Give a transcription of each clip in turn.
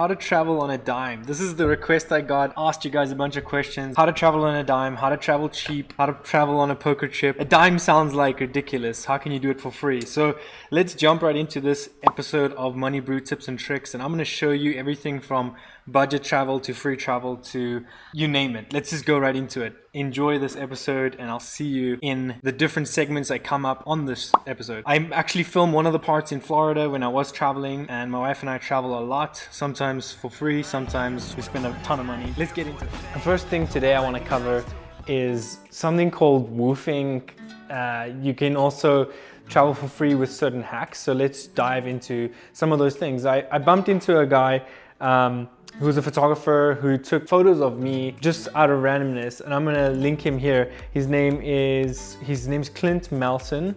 how to travel on a dime. This is the request I got. Asked you guys a bunch of questions. How to travel on a dime, how to travel cheap, how to travel on a poker chip. A dime sounds like ridiculous. How can you do it for free? So let's jump right into this episode of Money Brew Tips and Tricks. And I'm going to show you everything from budget travel to free travel to you name it. Let's just go right into it. Enjoy this episode and I'll see you in the different segments that come up on this episode. I actually filmed one of the parts in Florida when I was traveling and my wife and I travel a lot, sometimes for free, sometimes we spend a ton of money. Let's get into it. The first thing today I want to cover is something called WWOOFing. Uh, you can also travel for free with certain hacks. So let's dive into some of those things. I, I bumped into a guy um, who's a photographer who took photos of me just out of randomness, and I'm gonna link him here. His name is his name's Clint Melson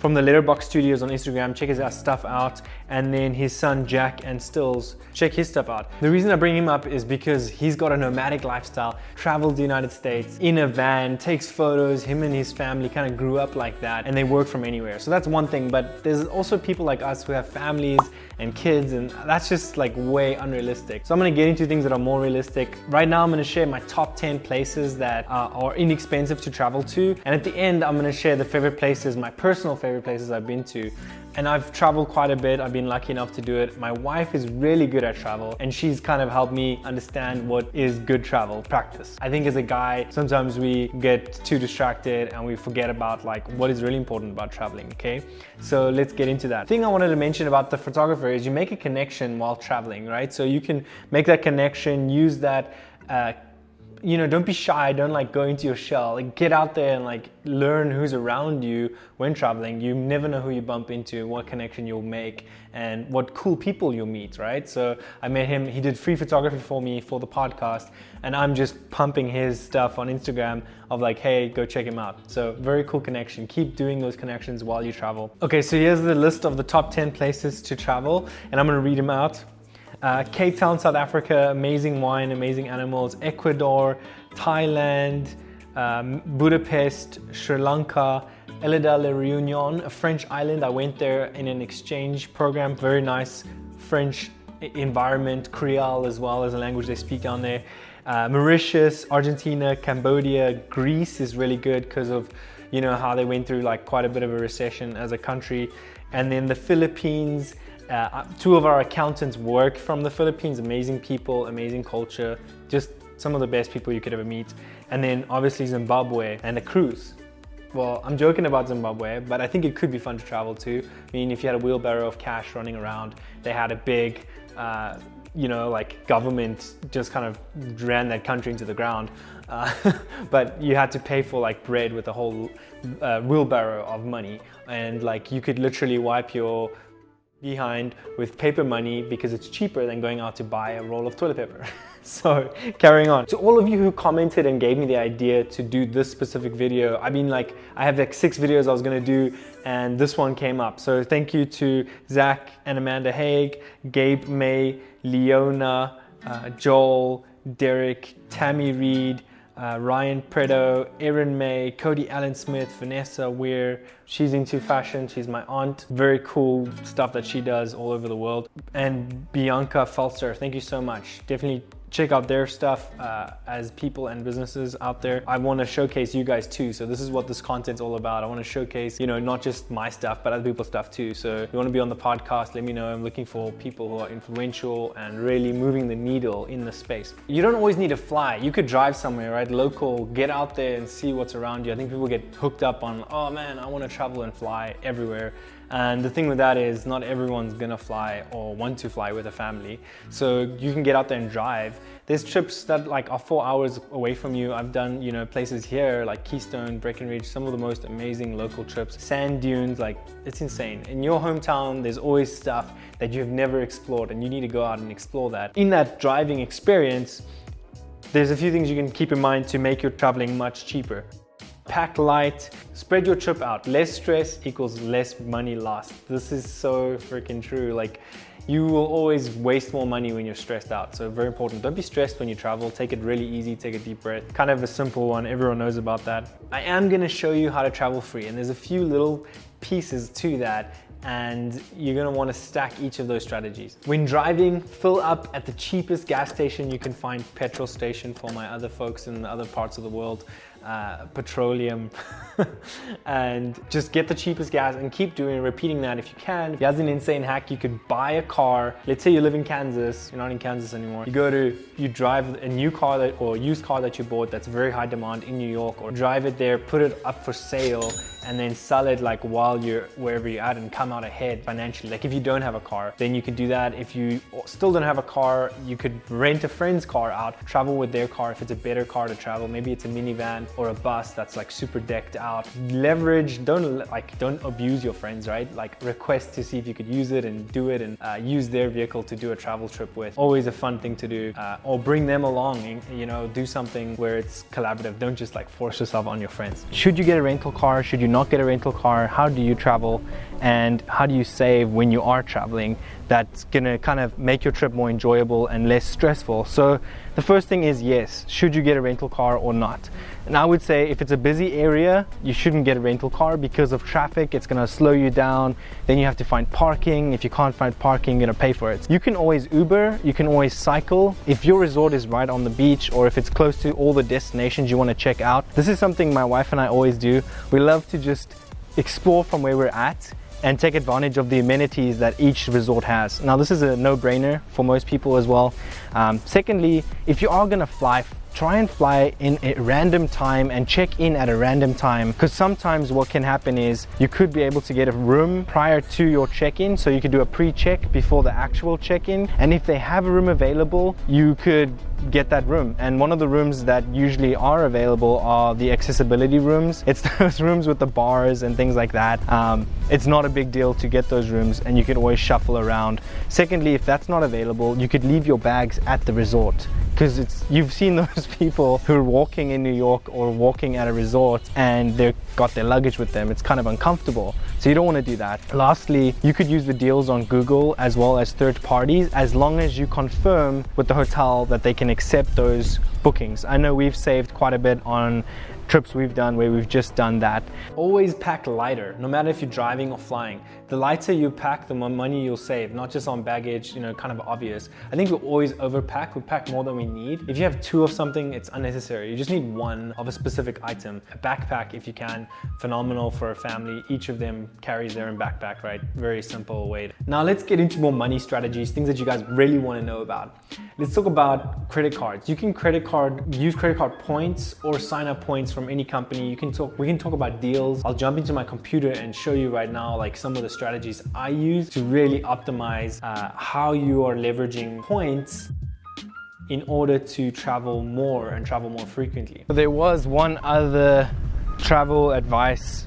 from the Letterbox Studios on Instagram. Check his stuff out. And then his son Jack and Stills, check his stuff out. The reason I bring him up is because he's got a nomadic lifestyle, traveled the United States in a van, takes photos. Him and his family kind of grew up like that and they work from anywhere. So that's one thing. But there's also people like us who have families and kids, and that's just like way unrealistic. So I'm gonna get into things that are more realistic. Right now, I'm gonna share my top 10 places that uh, are inexpensive to travel to. And at the end, I'm gonna share the favorite places, my personal favorite places I've been to and I've traveled quite a bit. I've been lucky enough to do it. My wife is really good at travel and she's kind of helped me understand what is good travel practice. I think as a guy, sometimes we get too distracted and we forget about like what is really important about traveling, okay? So let's get into that. thing I wanted to mention about the photographer is you make a connection while traveling, right? So you can make that connection, use that uh, you know, don't be shy. Don't like go into your shell. Like get out there and like learn who's around you when traveling. You never know who you bump into, what connection you'll make, and what cool people you'll meet. Right. So I met him. He did free photography for me for the podcast, and I'm just pumping his stuff on Instagram of like, hey, go check him out. So very cool connection. Keep doing those connections while you travel. Okay, so here's the list of the top 10 places to travel, and I'm gonna read them out. Uh, Cape Town, South Africa, amazing wine, amazing animals. Ecuador, Thailand, um, Budapest, Sri Lanka, Île de la Réunion, a French island. I went there in an exchange program, very nice French environment, Creole as well as a language they speak down there. Uh, Mauritius, Argentina, Cambodia, Greece is really good because of you know how they went through like quite a bit of a recession as a country, and then the Philippines uh, two of our accountants work from the Philippines, amazing people, amazing culture, just some of the best people you could ever meet. And then obviously Zimbabwe and a cruise. Well, I'm joking about Zimbabwe, but I think it could be fun to travel to. I mean, if you had a wheelbarrow of cash running around, they had a big, uh, you know, like government just kind of ran that country into the ground. Uh, but you had to pay for like bread with a whole uh, wheelbarrow of money. And like you could literally wipe your behind with paper money because it's cheaper than going out to buy a roll of toilet paper. so carrying on. To all of you who commented and gave me the idea to do this specific video, I mean like I have like six videos I was gonna do and this one came up. So thank you to Zach and Amanda Haig, Gabe May, Leona, uh, Joel, Derek, Tammy Reed, uh, Ryan Predo, Erin May, Cody Allen Smith, Vanessa Weir. She's into fashion. She's my aunt. Very cool stuff that she does all over the world. And Bianca Falser, thank you so much. Definitely check out their stuff uh, as people and businesses out there. I want to showcase you guys too. So this is what this content's all about. I want to showcase, you know, not just my stuff, but other people's stuff too. So if you want to be on the podcast, let me know. I'm looking for people who are influential and really moving the needle in the space. You don't always need to fly. You could drive somewhere, right? Local, get out there and see what's around you. I think people get hooked up on, oh man, I want to travel and fly everywhere. And the thing with that is not everyone's gonna fly or want to fly with a family. So you can get out there and drive. There's trips that like are four hours away from you. I've done, you know, places here like Keystone, Breckenridge, some of the most amazing local trips. Sand dunes, like it's insane. In your hometown, there's always stuff that you've never explored and you need to go out and explore that. In that driving experience, there's a few things you can keep in mind to make your traveling much cheaper pack light, spread your trip out. Less stress equals less money lost. This is so freaking true. Like you will always waste more money when you're stressed out. So very important. Don't be stressed when you travel. Take it really easy, take a deep breath. Kind of a simple one. Everyone knows about that. I am gonna show you how to travel free and there's a few little pieces to that and you're gonna wanna stack each of those strategies. When driving, fill up at the cheapest gas station you can find, petrol station for my other folks in other parts of the world, uh, petroleum, and just get the cheapest gas and keep doing, it, repeating that if you can. He has an insane hack, you could buy a car. Let's say you live in Kansas, you're not in Kansas anymore. You go to, you drive a new car that, or used car that you bought that's very high demand in New York, or drive it there, put it up for sale, and then sell it like while you're wherever you're at and come out ahead financially. Like if you don't have a car, then you can do that. If you still don't have a car, you could rent a friend's car out, travel with their car if it's a better car to travel. Maybe it's a minivan or a bus that's like super decked out. Leverage, don't like don't abuse your friends, right? Like request to see if you could use it and do it and uh, use their vehicle to do a travel trip with. Always a fun thing to do. Uh, or bring them along you know do something where it's collaborative. Don't just like force yourself on your friends. Should you get a rental car? Should you not get a rental car? How do you travel? And how do you save when you are traveling? That's gonna kind of make your trip more enjoyable and less stressful. So the first thing is yes, should you get a rental car or not? And I would say if it's a busy area, you shouldn't get a rental car because of traffic. It's gonna slow you down. Then you have to find parking. If you can't find parking, you're gonna pay for it. You can always Uber, you can always cycle. If your resort is right on the beach or if it's close to all the destinations you wanna check out, this is something my wife and I always do. We love to just explore from where we're at and take advantage of the amenities that each resort has. Now, this is a no brainer for most people as well. Um, secondly, if you are gonna fly, try and fly in a random time and check in at a random time because sometimes what can happen is you could be able to get a room prior to your check-in so you could do a pre-check before the actual check-in and if they have a room available you could get that room. And one of the rooms that usually are available are the accessibility rooms. It's those rooms with the bars and things like that. Um, it's not a big deal to get those rooms and you can always shuffle around. Secondly, if that's not available, you could leave your bags at the resort because it's you've seen those people who are walking in New York or walking at a resort and they've got their luggage with them. It's kind of uncomfortable. So you don't want to do that. Lastly, you could use the deals on Google as well as third parties as long as you confirm with the hotel that they can accept those bookings. I know we've saved quite a bit on trips we've done where we've just done that. Always pack lighter, no matter if you're driving or flying. The lighter you pack, the more money you'll save, not just on baggage, you know, kind of obvious. I think we always overpack, we pack more than we need. If you have two of something, it's unnecessary. You just need one of a specific item. A backpack, if you can, phenomenal for a family. Each of them carries their own backpack, right? Very simple way. Now let's get into more money strategies, things that you guys really wanna know about. Let's talk about credit cards. You can credit card, use credit card points or sign up points from any company. You can talk, we can talk about deals. I'll jump into my computer and show you right now like some of the strategies I use to really optimize uh, how you are leveraging points in order to travel more and travel more frequently. There was one other travel advice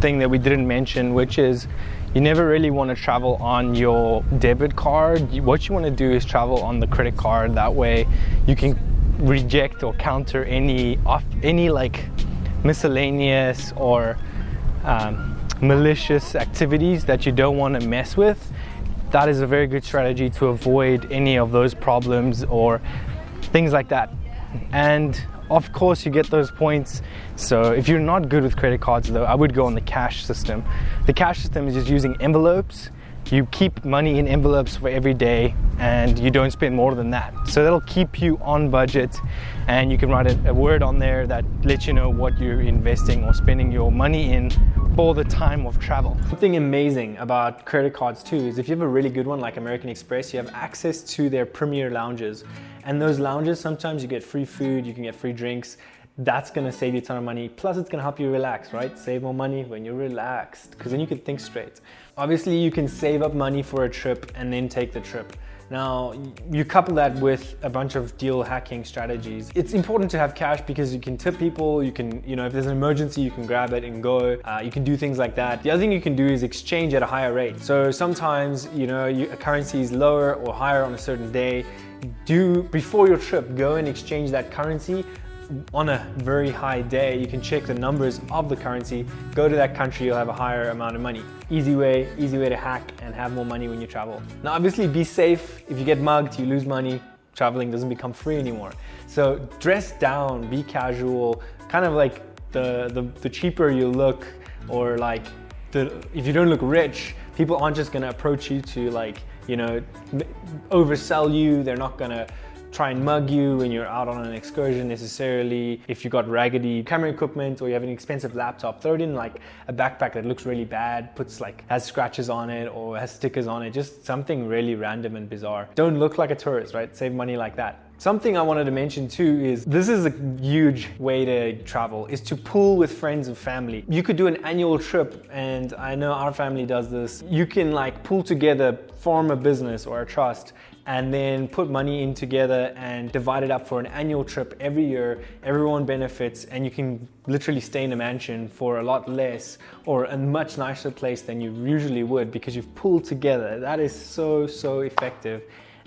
thing that we didn't mention, which is you never really want to travel on your debit card. What you want to do is travel on the credit card. That way you can reject or counter any off any like miscellaneous or um, malicious activities that you don't want to mess with that is a very good strategy to avoid any of those problems or things like that. And of course you get those points. So if you're not good with credit cards though i would go on the cash system. The cash system is just using envelopes you keep money in envelopes for every day and you don't spend more than that. So that'll keep you on budget and you can write a, a, word on there that lets you know what you're investing or spending your money in for the time of travel. Something amazing about credit cards too is if you have a really good one like American Express, you have access to their premier lounges. And those lounges, sometimes you get free food, you can get free drinks, that's gonna save you a ton of money. Plus, it's gonna help you relax, right? Save more money when you're relaxed, because then you can think straight. Obviously, you can save up money for a trip and then take the trip. Now, you couple that with a bunch of deal hacking strategies. It's important to have cash because you can tip people, you can, you know, if there's an emergency, you can grab it and go. Uh, you can do things like that. The other thing you can do is exchange at a higher rate. So sometimes, you know, you, a currency is lower or higher on a certain day. Do, before your trip, go and exchange that currency on a very high day, you can check the numbers of the currency, go to that country, you'll have a higher amount of money. Easy way, easy way to hack and have more money when you travel. Now, obviously, be safe. If you get mugged, you lose money. Traveling doesn't become free anymore. So dress down, be casual, kind of like the, the, the cheaper you look, or like the, if you don't look rich, People aren't just gonna approach you to like, you know, oversell you. They're not gonna try and mug you when you're out on an excursion necessarily. If you've got raggedy camera equipment or you have an expensive laptop, throw it in like a backpack that looks really bad, puts like has scratches on it or has stickers on it, just something really random and bizarre. Don't look like a tourist, right? Save money like that. Something I wanted to mention too is this is a huge way to travel is to pool with friends and family. You could do an annual trip and I know our family does this. You can like pool together, form a business or a trust and then put money in together and divide it up for an annual trip every year. Everyone benefits, and you can literally stay in a mansion for a lot less or a much nicer place than you usually would because you've pooled together. That is so, so effective.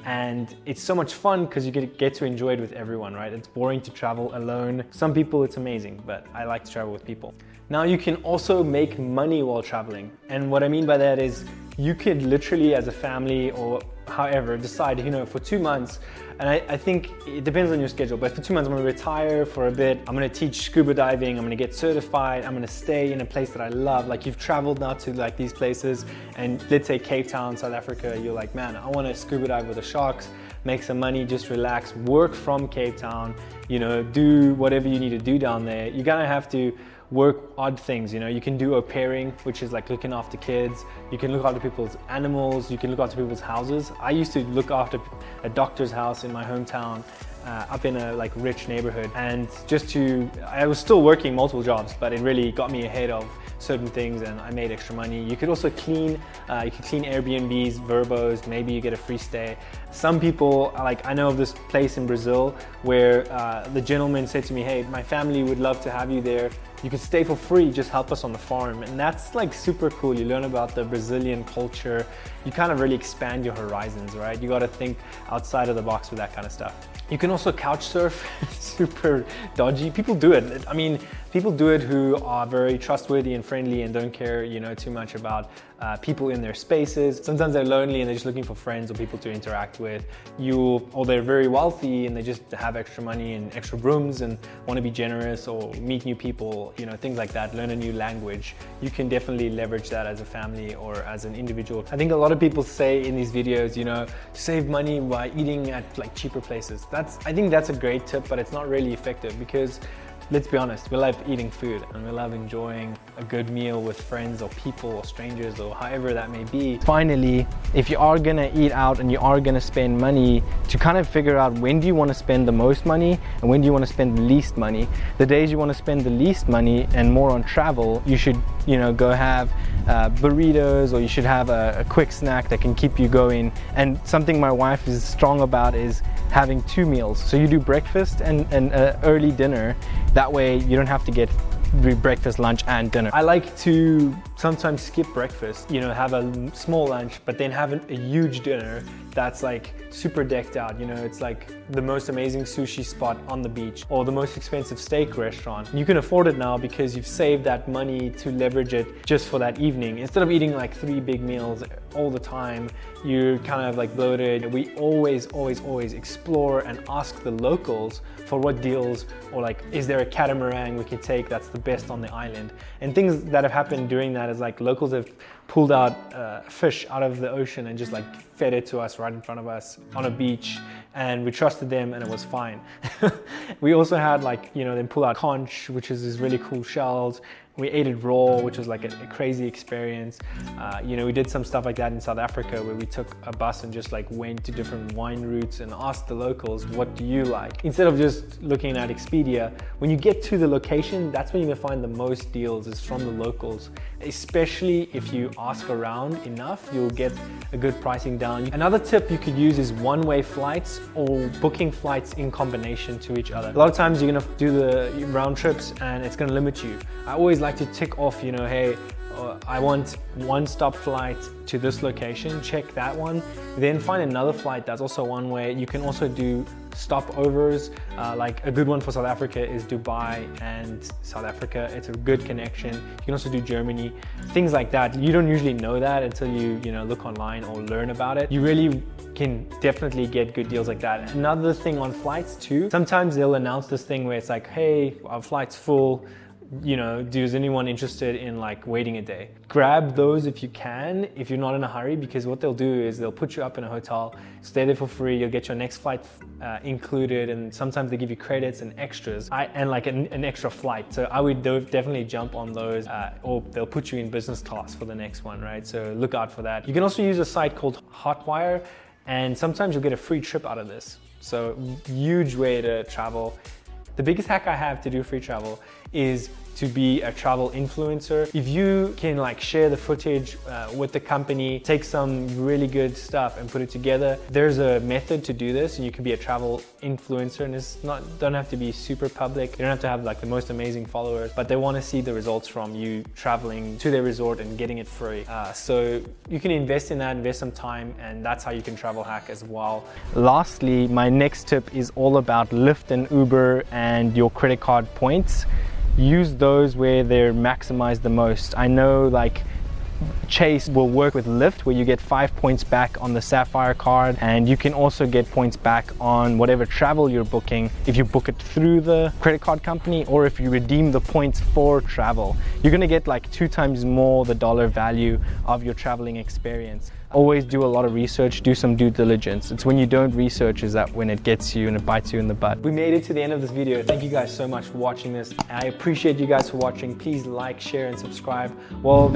And it's so much fun because you get, get to enjoy it with everyone, right? It's boring to travel alone. Some people it's amazing, but I like to travel with people. Now you can also make money while traveling. And what I mean by that is you could literally as a family or however, decide, you know, for two months, and I, I, think it depends on your schedule, but for two months, I'm gonna retire for a bit. I'm gonna teach scuba diving. I'm gonna get certified. I'm gonna stay in a place that I love. Like you've traveled now to like these places, and let's say Cape Town, South Africa, you're like, man, I wanna scuba dive with the sharks, make some money, just relax, work from Cape Town, you know, do whatever you need to do down there. You're gonna have to work odd things. You know, you can do au pairing, which is like looking after kids. You can look after people's animals. You can look after people's houses. I used to look after a doctor's house in my hometown. Uh, up in a like rich neighborhood and just to i was still working multiple jobs but it really got me ahead of certain things and I made extra money. You could also clean, uh, you could clean Airbnbs, Vrbos, maybe you get a free stay. Some people, like I know of this place in Brazil where uh, the gentleman said to me, hey, my family would love to have you there. You could stay for free, just help us on the farm. And that's like super cool. You learn about the Brazilian culture. You kind of really expand your horizons, right? You got to think outside of the box with that kind of stuff. You can also couch surf, super dodgy. People do it. I mean, people do it who are very trustworthy and friendly and don't care, you know, too much about uh, people in their spaces. Sometimes they're lonely and they're just looking for friends or people to interact with. You, or they're very wealthy and they just have extra money and extra rooms and want to be generous or meet new people, you know, things like that. Learn a new language. You can definitely leverage that as a family or as an individual. I think a lot of people say in these videos, you know, save money by eating at like cheaper places. That's, I think that's a great tip, but it's not really effective because let's be honest, we love eating food and we love enjoying a good meal with friends or people or strangers or however that may be. Finally, if you are gonna eat out and you are gonna spend money, to kind of figure out when do you wanna spend the most money and when do you wanna spend the least money. The days you wanna spend the least money and more on travel, you should, you know, go have uh, burritos or you should have a, a quick snack that can keep you going. And something my wife is strong about is having two meals. So you do breakfast and an uh, early dinner. That way you don't have to get breakfast, lunch, and dinner. I like to sometimes skip breakfast, you know, have a small lunch, but then have a huge dinner that's like super decked out. You know, it's like the most amazing sushi spot on the beach or the most expensive steak restaurant. You can afford it now because you've saved that money to leverage it just for that evening. Instead of eating like three big meals all the time, you're kind of like bloated. We always, always, always explore and ask the locals for what deals or like, is there a catamaran we can take that's the best on the island? And things that have happened during that is like locals have pulled out uh, fish out of the ocean and just like fed it to us right in front of us on a beach and we trusted them and it was fine. we also had like, you know, then pull out conch, which is these really cool shells we ate it raw, which was like a, a crazy experience. Uh, you know, we did some stuff like that in South Africa where we took a bus and just like went to different wine routes and asked the locals, what do you like? Instead of just looking at Expedia, when you get to the location, that's when you're gonna find the most deals is from the locals. Especially if you ask around enough, you'll get a good pricing down. Another tip you could use is one-way flights or booking flights in combination to each other. A lot of times you're gonna do the round trips and it's gonna limit you. I always like to tick off, you know, hey, uh, I want one stop flight to this location, check that one. Then find another flight that's also one way. You can also do stopovers. Uh, like a good one for South Africa is Dubai and South Africa. It's a good connection. You can also do Germany, things like that. You don't usually know that until you, you know, look online or learn about it. You really can definitely get good deals like that. Another thing on flights too, sometimes they'll announce this thing where it's like, hey, our flight's full you know, does anyone interested in like waiting a day? Grab those if you can, if you're not in a hurry, because what they'll do is they'll put you up in a hotel, stay there for free, you'll get your next flight uh, included, and sometimes they give you credits and extras, I, and like an, an, extra flight. So I would definitely jump on those, uh, or they'll put you in business class for the next one, right? So look out for that. You can also use a site called Hotwire, and sometimes you'll get a free trip out of this. So huge way to travel. The biggest hack I have to do free travel is to be a travel influencer. If you can like share the footage uh, with the company, take some really good stuff and put it together, there's a method to do this and you can be a travel influencer and it's not, don't have to be super public. You don't have to have like the most amazing followers, but they want to see the results from you traveling to their resort and getting it free. Uh, so you can invest in that, invest some time and that's how you can travel hack as well. Lastly, my next tip is all about Lyft and Uber and your credit card points use those where they're maximized the most. I know like Chase will work with Lyft where you get five points back on the Sapphire card and you can also get points back on whatever travel you're booking if you book it through the credit card company or if you redeem the points for travel. You're gonna get like two times more the dollar value of your traveling experience. Always do a lot of research, do some due diligence. It's when you don't research is that when it gets you and it bites you in the butt. We made it to the end of this video. Thank you guys so much for watching this. I appreciate you guys for watching. Please like, share, and subscribe. Well,